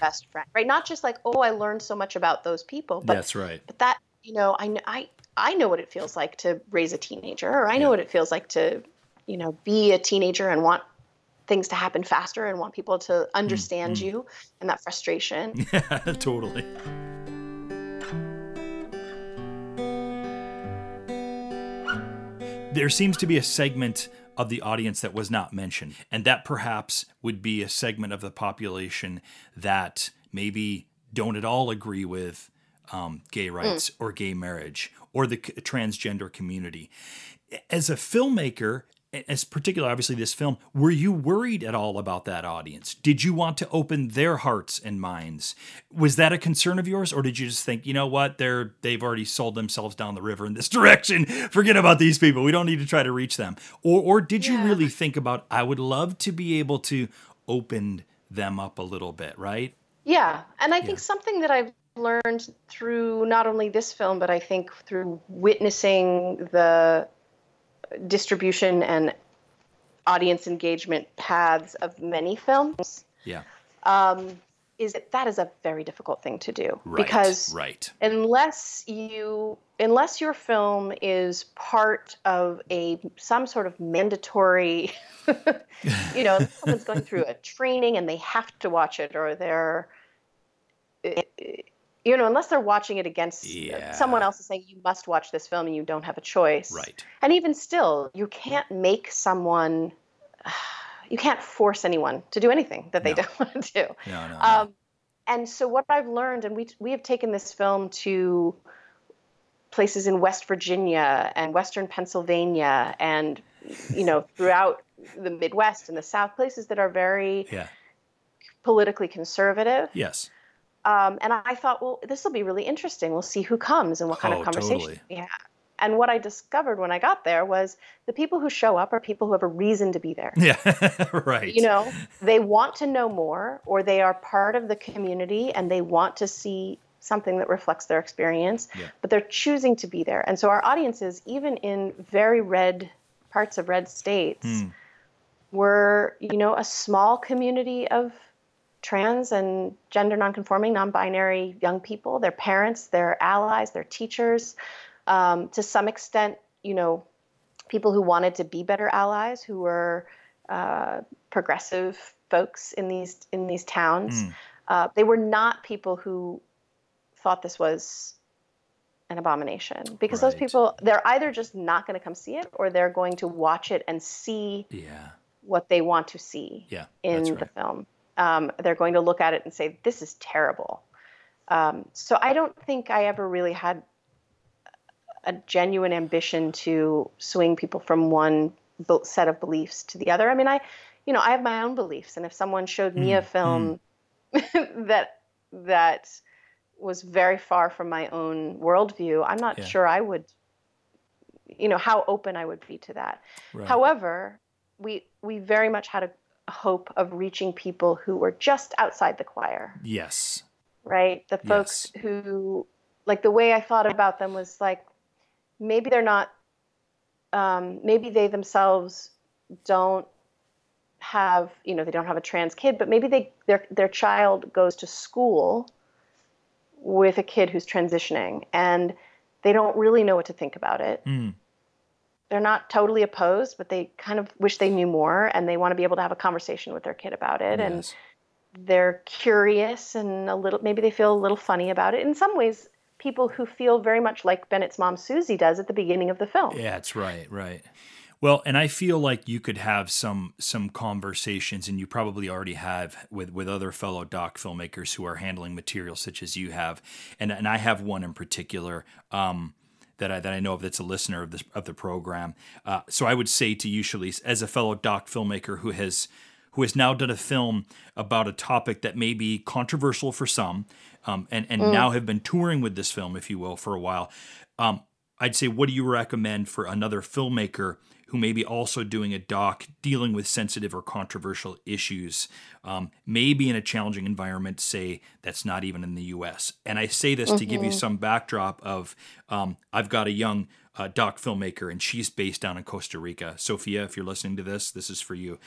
C: best friend, right? Not just like, oh, I learned so much about those people, but
A: That's right.
C: but that, you know, I I I know what it feels like to raise a teenager, or I know what it feels like to, you know, be a teenager and want things to happen faster and want people to understand
A: mm.
C: you and that frustration. [laughs]
A: Yeah, totally. There seems to be a segment of the audience that was not mentioned, and that perhaps would be a segment of the population that maybe don't at all agree with um, gay rights or gay marriage or the transgender community. As a filmmaker, as particular, obviously this film, were you worried at all about that audience? Did you want to open their hearts and minds? Was that a concern of yours, or did you just think, you know what, they're they've already sold themselves down the river in this [laughs] direction. Forget about these people. We don't need to try to reach them. Or or did you really think about, I would love to be able to open them up a little bit, right?
C: Yeah, and I think something that I've learned through not only this film, but I think through witnessing the distribution and audience engagement paths of many films,
A: Yeah.
C: um, is that that is a very difficult thing to do
A: Right.
C: because
A: right.
C: unless you unless your film is part of a some sort of mandatory [laughs] you know someone's going through a training and they have to watch it or they're you know unless they're watching it against
A: Yeah.
C: someone else is saying you must watch this film and you don't have a choice
A: Right.
C: and even still you can't make someone [sighs] you can't force anyone to do anything that they
A: No.
C: don't [laughs] want to do
A: No, no. no.
C: um, and so what I've learned, and we we have taken this film to places in West Virginia and Western Pennsylvania, and you know [laughs] throughout the Midwest and the South, places that are very
A: yeah.
C: politically conservative.
A: Yes.
C: Um, and I thought, well, this will be really interesting. We'll see who comes and what kind
A: Oh,
C: of conversation
A: totally.
C: we have. And what I discovered when I got there was the people who show up are people who have a reason to be there.
A: Yeah. [laughs] right.
C: You know, they want to know more, or they are part of the community and they want to see something that reflects their experience,
A: Yeah.
C: but they're choosing to be there. And so our audiences, even in very red parts of red states,
A: Hmm.
C: were, you know, a small community of trans and gender nonconforming, non-binary young people, their parents, their allies, their teachers, um, to some extent, you know, people who wanted to be better allies, who were uh, progressive folks in these in these towns.
A: Mm.
C: Uh, they were not people who thought this was an abomination because those people they're either just not going to come see it or they're going to watch it and see
A: Yeah.
C: what they want to see
A: Yeah.
C: in
A: that's
C: the film. Um, they're going to look at it and say, "This is terrible." Um, so I don't think I ever really had a genuine ambition to swing people from one set of beliefs to the other. I mean, I, you know, I have my own beliefs, and if someone showed me a
A: Mm,
C: film [laughs] that that was very far from my own worldview, I'm not
A: Yeah.
C: sure I would, you know, how open I would be to that.
A: Right.
C: However, we we very much had a, hope of reaching people who were just outside the choir.
A: Yes.
C: Right? The folks
A: Yes.
C: who, like, the way I thought about them was like, maybe they're not, um, maybe they themselves don't have, you know, they don't have a trans kid, but maybe they their their child goes to school with a kid who's transitioning and they don't really know what to think about it.
A: Mm.
C: They're not totally opposed, but they kind of wish they knew more and they want to be able to have a conversation with their kid about it and they're curious and a little maybe they feel a little funny about it. In some ways, people who feel very much like Bennett's mom Susie does at the beginning of the film.
A: Yeah, that's right, right. Well, and I feel like you could have some some conversations, and you probably already have with with other fellow doc filmmakers who are handling material such as you have, and and I have one in particular. Um, that I, that I know of that's a listener of this of the program. Uh, so I would say to you, Shaleece, as a fellow doc filmmaker who has who has now done a film about a topic that may be controversial for some, um, and and now have been touring with this film, if you will, for a while. Um, I'd say, what do you recommend for another filmmaker who may be also doing a doc dealing with sensitive or controversial issues, um, maybe in a challenging environment, say that's not even in the U.S. And I say this to give you some backdrop of um, I've got a young uh, doc filmmaker, and she's based down in Costa Rica. Sophia, if you're listening to this, this is for you.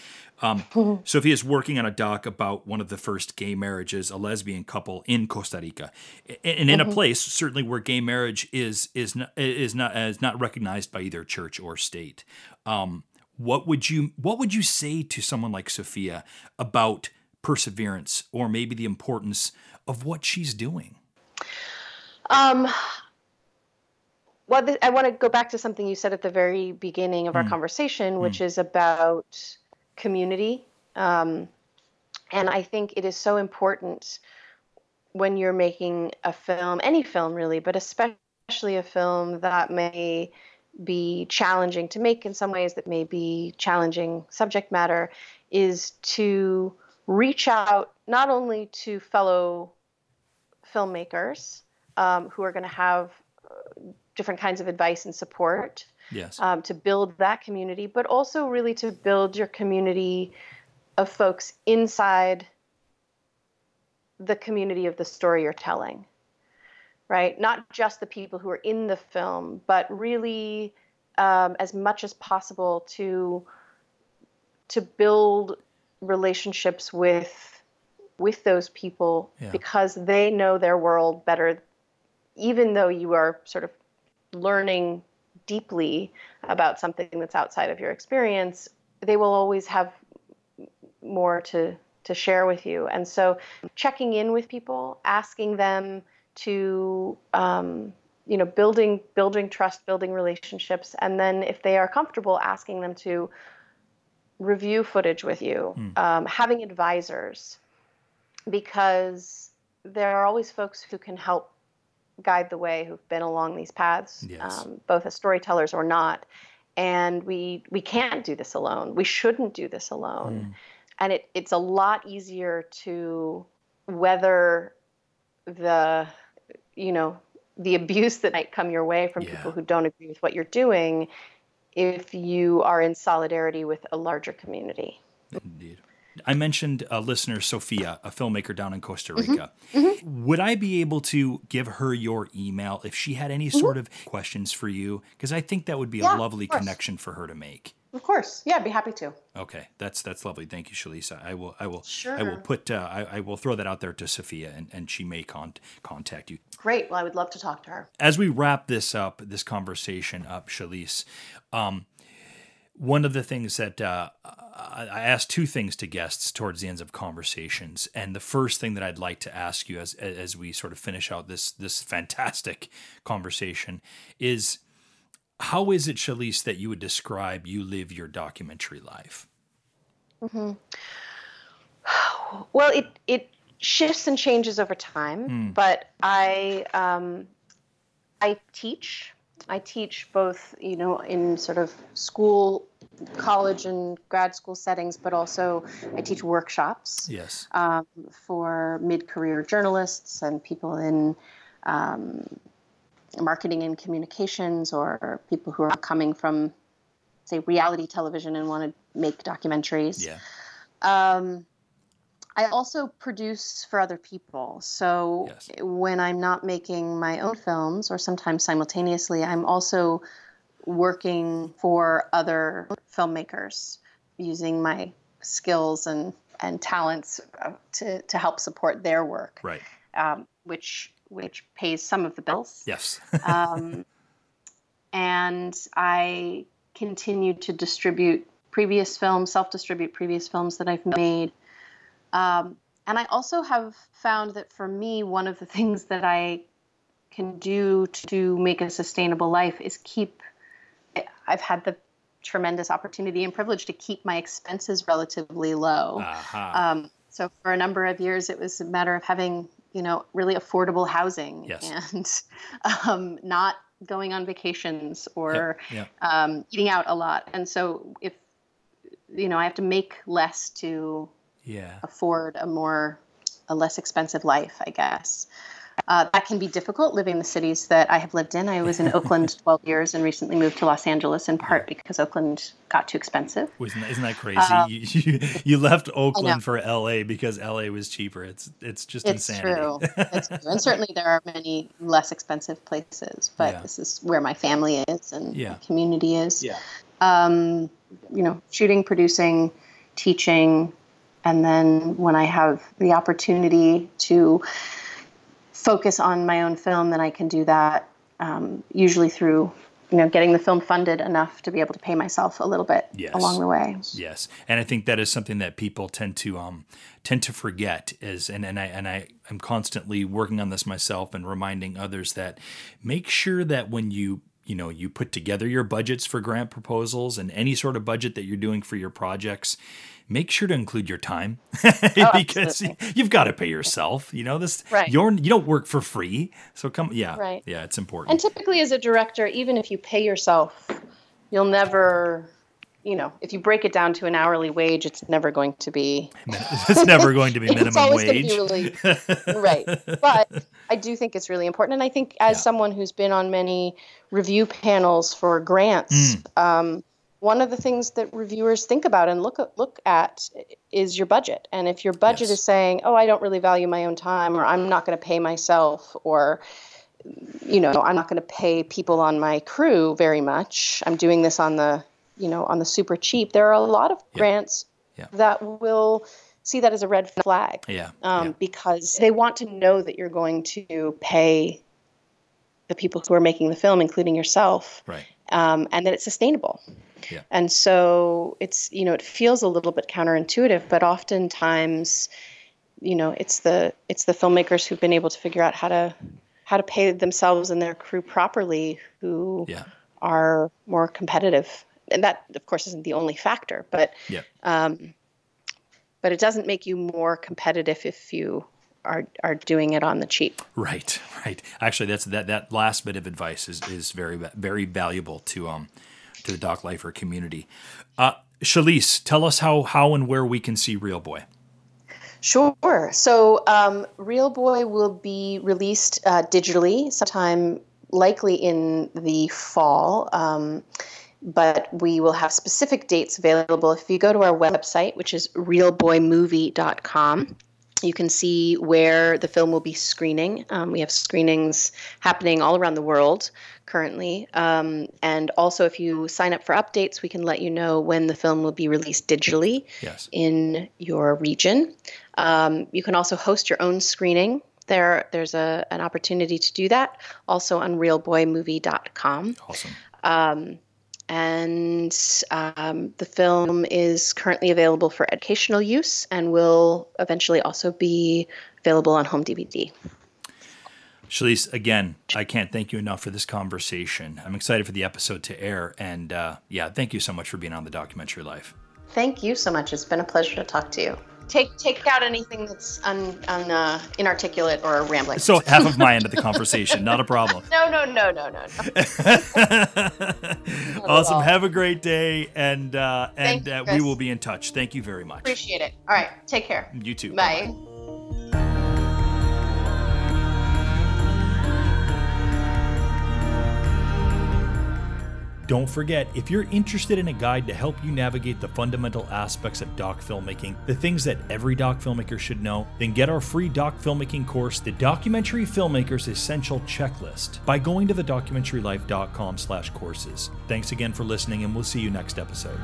A: Um, [laughs] is working on a doc about one of the first gay marriages, a lesbian couple in Costa Rica, A- and in a place certainly where gay marriage is is not is not is not recognized by either church or state. Um, what would you what would you say to someone like Sophia about perseverance, or maybe the importance of what she's doing?
C: Um, well, th- I want to go back to something you said at the very beginning of our conversation, which is about community. Um, and I think it is so important when you're making a film, any film really, but especially a film that may be challenging to make in some ways, that may be challenging subject matter, is to reach out not only to fellow filmmakers um, who are going to have uh, different kinds of advice and support
A: Yes.
C: um, to build that community, but also really to build your community of folks inside the community of the story you're telling, right? Not just the people who are in the film, but really um, as much as possible to to build relationships with with those people
A: Yeah.
C: because they know their world better even though you are sort of learning deeply about something that's outside of your experience, they will always have more to to share with you. And so, checking in with people, asking them to, um, you know, building building trust, building relationships, and then if they are comfortable, asking them to review footage with you, um, having advisors, because there are always folks who can help guide the way who've been along these paths,
A: Yes.
C: um, both as storytellers or not. And we we can't do this alone. We shouldn't do this alone. And it, it's a lot easier to weather the you know the abuse that might come your way from
A: Yeah.
C: people who don't agree with what you're doing if you are in solidarity with a larger community.
A: I mentioned a listener, Sophia, a filmmaker down in Costa
C: Mm-hmm.
A: Rica. Would I be able to give her your email if she had any sort of questions for you? Because I think that would be
C: Mm-hmm. Yeah,
A: a lovely connection for her to make.
C: Of course. Yeah, I'd be happy to.
A: Okay, that's that's lovely. Thank you, Shaleece. I will I will sure. I will put uh, I, I will throw that out there to Sophia, and, and she may con- contact you.
C: Great. Well, I would love to talk to her.
A: As we wrap this up, this conversation up, Shaleece, um, one of the things that uh, I ask two things to guests towards the ends of conversations, and the first thing that I'd like to ask you as as we sort of finish out this this fantastic conversation is, how is it, Shaleece, that you would describe you live your documentary life?
C: Well, it it shifts and changes over time, but I um, I teach. I teach both, you know, in sort of school, college, and grad school settings, but also I teach workshops
A: Yes.
C: um, for mid-career journalists and people in um, marketing and communications, or people who are coming from, say, reality television and want to make documentaries.
A: Yeah.
C: Um, I also produce for other people. So
A: Yes.
C: when I'm not making my own films, or sometimes simultaneously, I'm also working for other filmmakers using my skills and, and talents uh, to, to help support their work,
A: Right.
C: um, which which pays some of the bills
A: Yes. [laughs]
C: um, and I continue to distribute previous films, self-distribute previous films that I've made. Um, and I also have found that for me, one of the [laughs] things that I can do to make a sustainable life is keep. I've had the tremendous opportunity and privilege to keep my expenses relatively low.
A: Aha.
C: Um, so for a number of years, it was a matter of having, you know, really affordable housing
A: Yes. [laughs]
C: and um, not going on vacations or
A: yeah.
C: um, eating out a lot. And so if, you know, I have to make less to
A: yeah.
C: afford a more, a less expensive life, I guess. Uh, that can be difficult living in the cities that I have lived in. I was in [laughs] Oakland 12 years and recently moved to Los Angeles in part because Oakland got too expensive.
A: Isn't that, isn't that crazy? you, you, you left
C: Um.
A: Oakland for LA because LA was cheaper. It's it's just
C: It's
A: insanity.
C: true. [laughs] It's true. And certainly there are many less expensive places, but
A: Yeah.
C: this is where my family is and
A: Yeah.
C: my community is.
A: Yeah.
C: Um, you know, shooting, producing, teaching, and then when I have the opportunity to focus on my own film, then I can do that um, usually through you know getting the film funded enough to be able to pay myself a little bit
A: Yes.
C: along the way.
A: Yes, and I think that is something that people tend to um tend to forget is and and I and I am constantly working on this myself and reminding others that make sure that when you you know you put together your budgets for grant proposals and any sort of budget that you're doing for your projects make sure to include your time [laughs] [laughs] because
C: absolutely.
A: you've got to pay yourself you know this
C: Right.
A: you're you don't work for free so come yeah
C: Right.
A: yeah it's important
C: And typically, as a director, even if you pay yourself, you'll never, you know, if you break it down to an hourly wage, it's never going to be. [laughs]
A: it's never going to be minimum
C: it's always
A: wage
C: going to be really right. But I do think it's really important, and I think as
A: Yeah.
C: someone who's been on many review panels for grants,
A: Mm.
C: um, one of the things that reviewers think about and look at, look at is your budget. And if your budget
A: Yes.
C: is saying, "Oh, I don't really value my own time," or "I'm not going to pay myself," or you know, I'm not going to pay people on my crew very much. I'm doing this on the, you know, on the super cheap. There are a lot of grants
A: Yeah.
C: that will see that as a red flag
A: yeah
C: um,
A: yeah.
C: because they want to know that you're going to pay the people who are making the film, including yourself,
A: right
C: um, and that it's sustainable.
A: Yeah.
C: And so it's you know it feels a little bit counterintuitive, but oftentimes, you know, it's the it's the filmmakers who've been able to figure out how to how to pay themselves and their crew properly who
A: yeah
C: are more competitive. And that, of course, isn't the only factor, but
A: yeah
C: um, but it doesn't make you more competitive if you are are doing it on the cheap.
A: Right, [laughs] right. Actually, that's that that last bit of advice is is very very valuable to um to the Doc Lifer community. Uh, Shaleece, tell us how how and where we can see Real Boy.
C: Sure. So, um, Real Boy will be released uh, digitally sometime, likely in the fall. Um, but we will have specific dates available. If you go to our website, which is realboymovie.com, you can see where the film will be screening. Um, we have screenings happening all around the world currently. Um, and also, if you sign up for updates, we can let you know when the film will be released digitally
A: Yes.
C: in your region. Um, you can also host your own screening. There, there's a, an opportunity to do that also on realboymovie.com.
A: Awesome.
C: And um, the film is currently available for educational use and will eventually also be available on home DVD.
A: Shaleece, again, I can't thank you enough for this conversation. I'm excited for the episode to air, and uh, yeah, thank you so much for being on the documentary life.
C: Thank you so much. It's been a pleasure to talk to you. Take take out anything that's un, un, uh, inarticulate or rambling.
A: So half of my end of the conversation, not a problem. [laughs]
C: no, no, no, no, no, no. [laughs]
A: awesome. Have a great day, and uh, and
C: you,
A: uh, we will be in touch. Thank you very much.
C: Appreciate it. All right. Take care.
A: You too.
C: Bye.
A: Don't forget, if you're interested in a guide to help you navigate the fundamental aspects of doc filmmaking, the things that every doc filmmaker should know, then get our free doc filmmaking course, The Documentary Filmmaker's Essential Checklist, by going to thedocumentarylife.com slash courses. Thanks again for listening, and we'll see you next episode.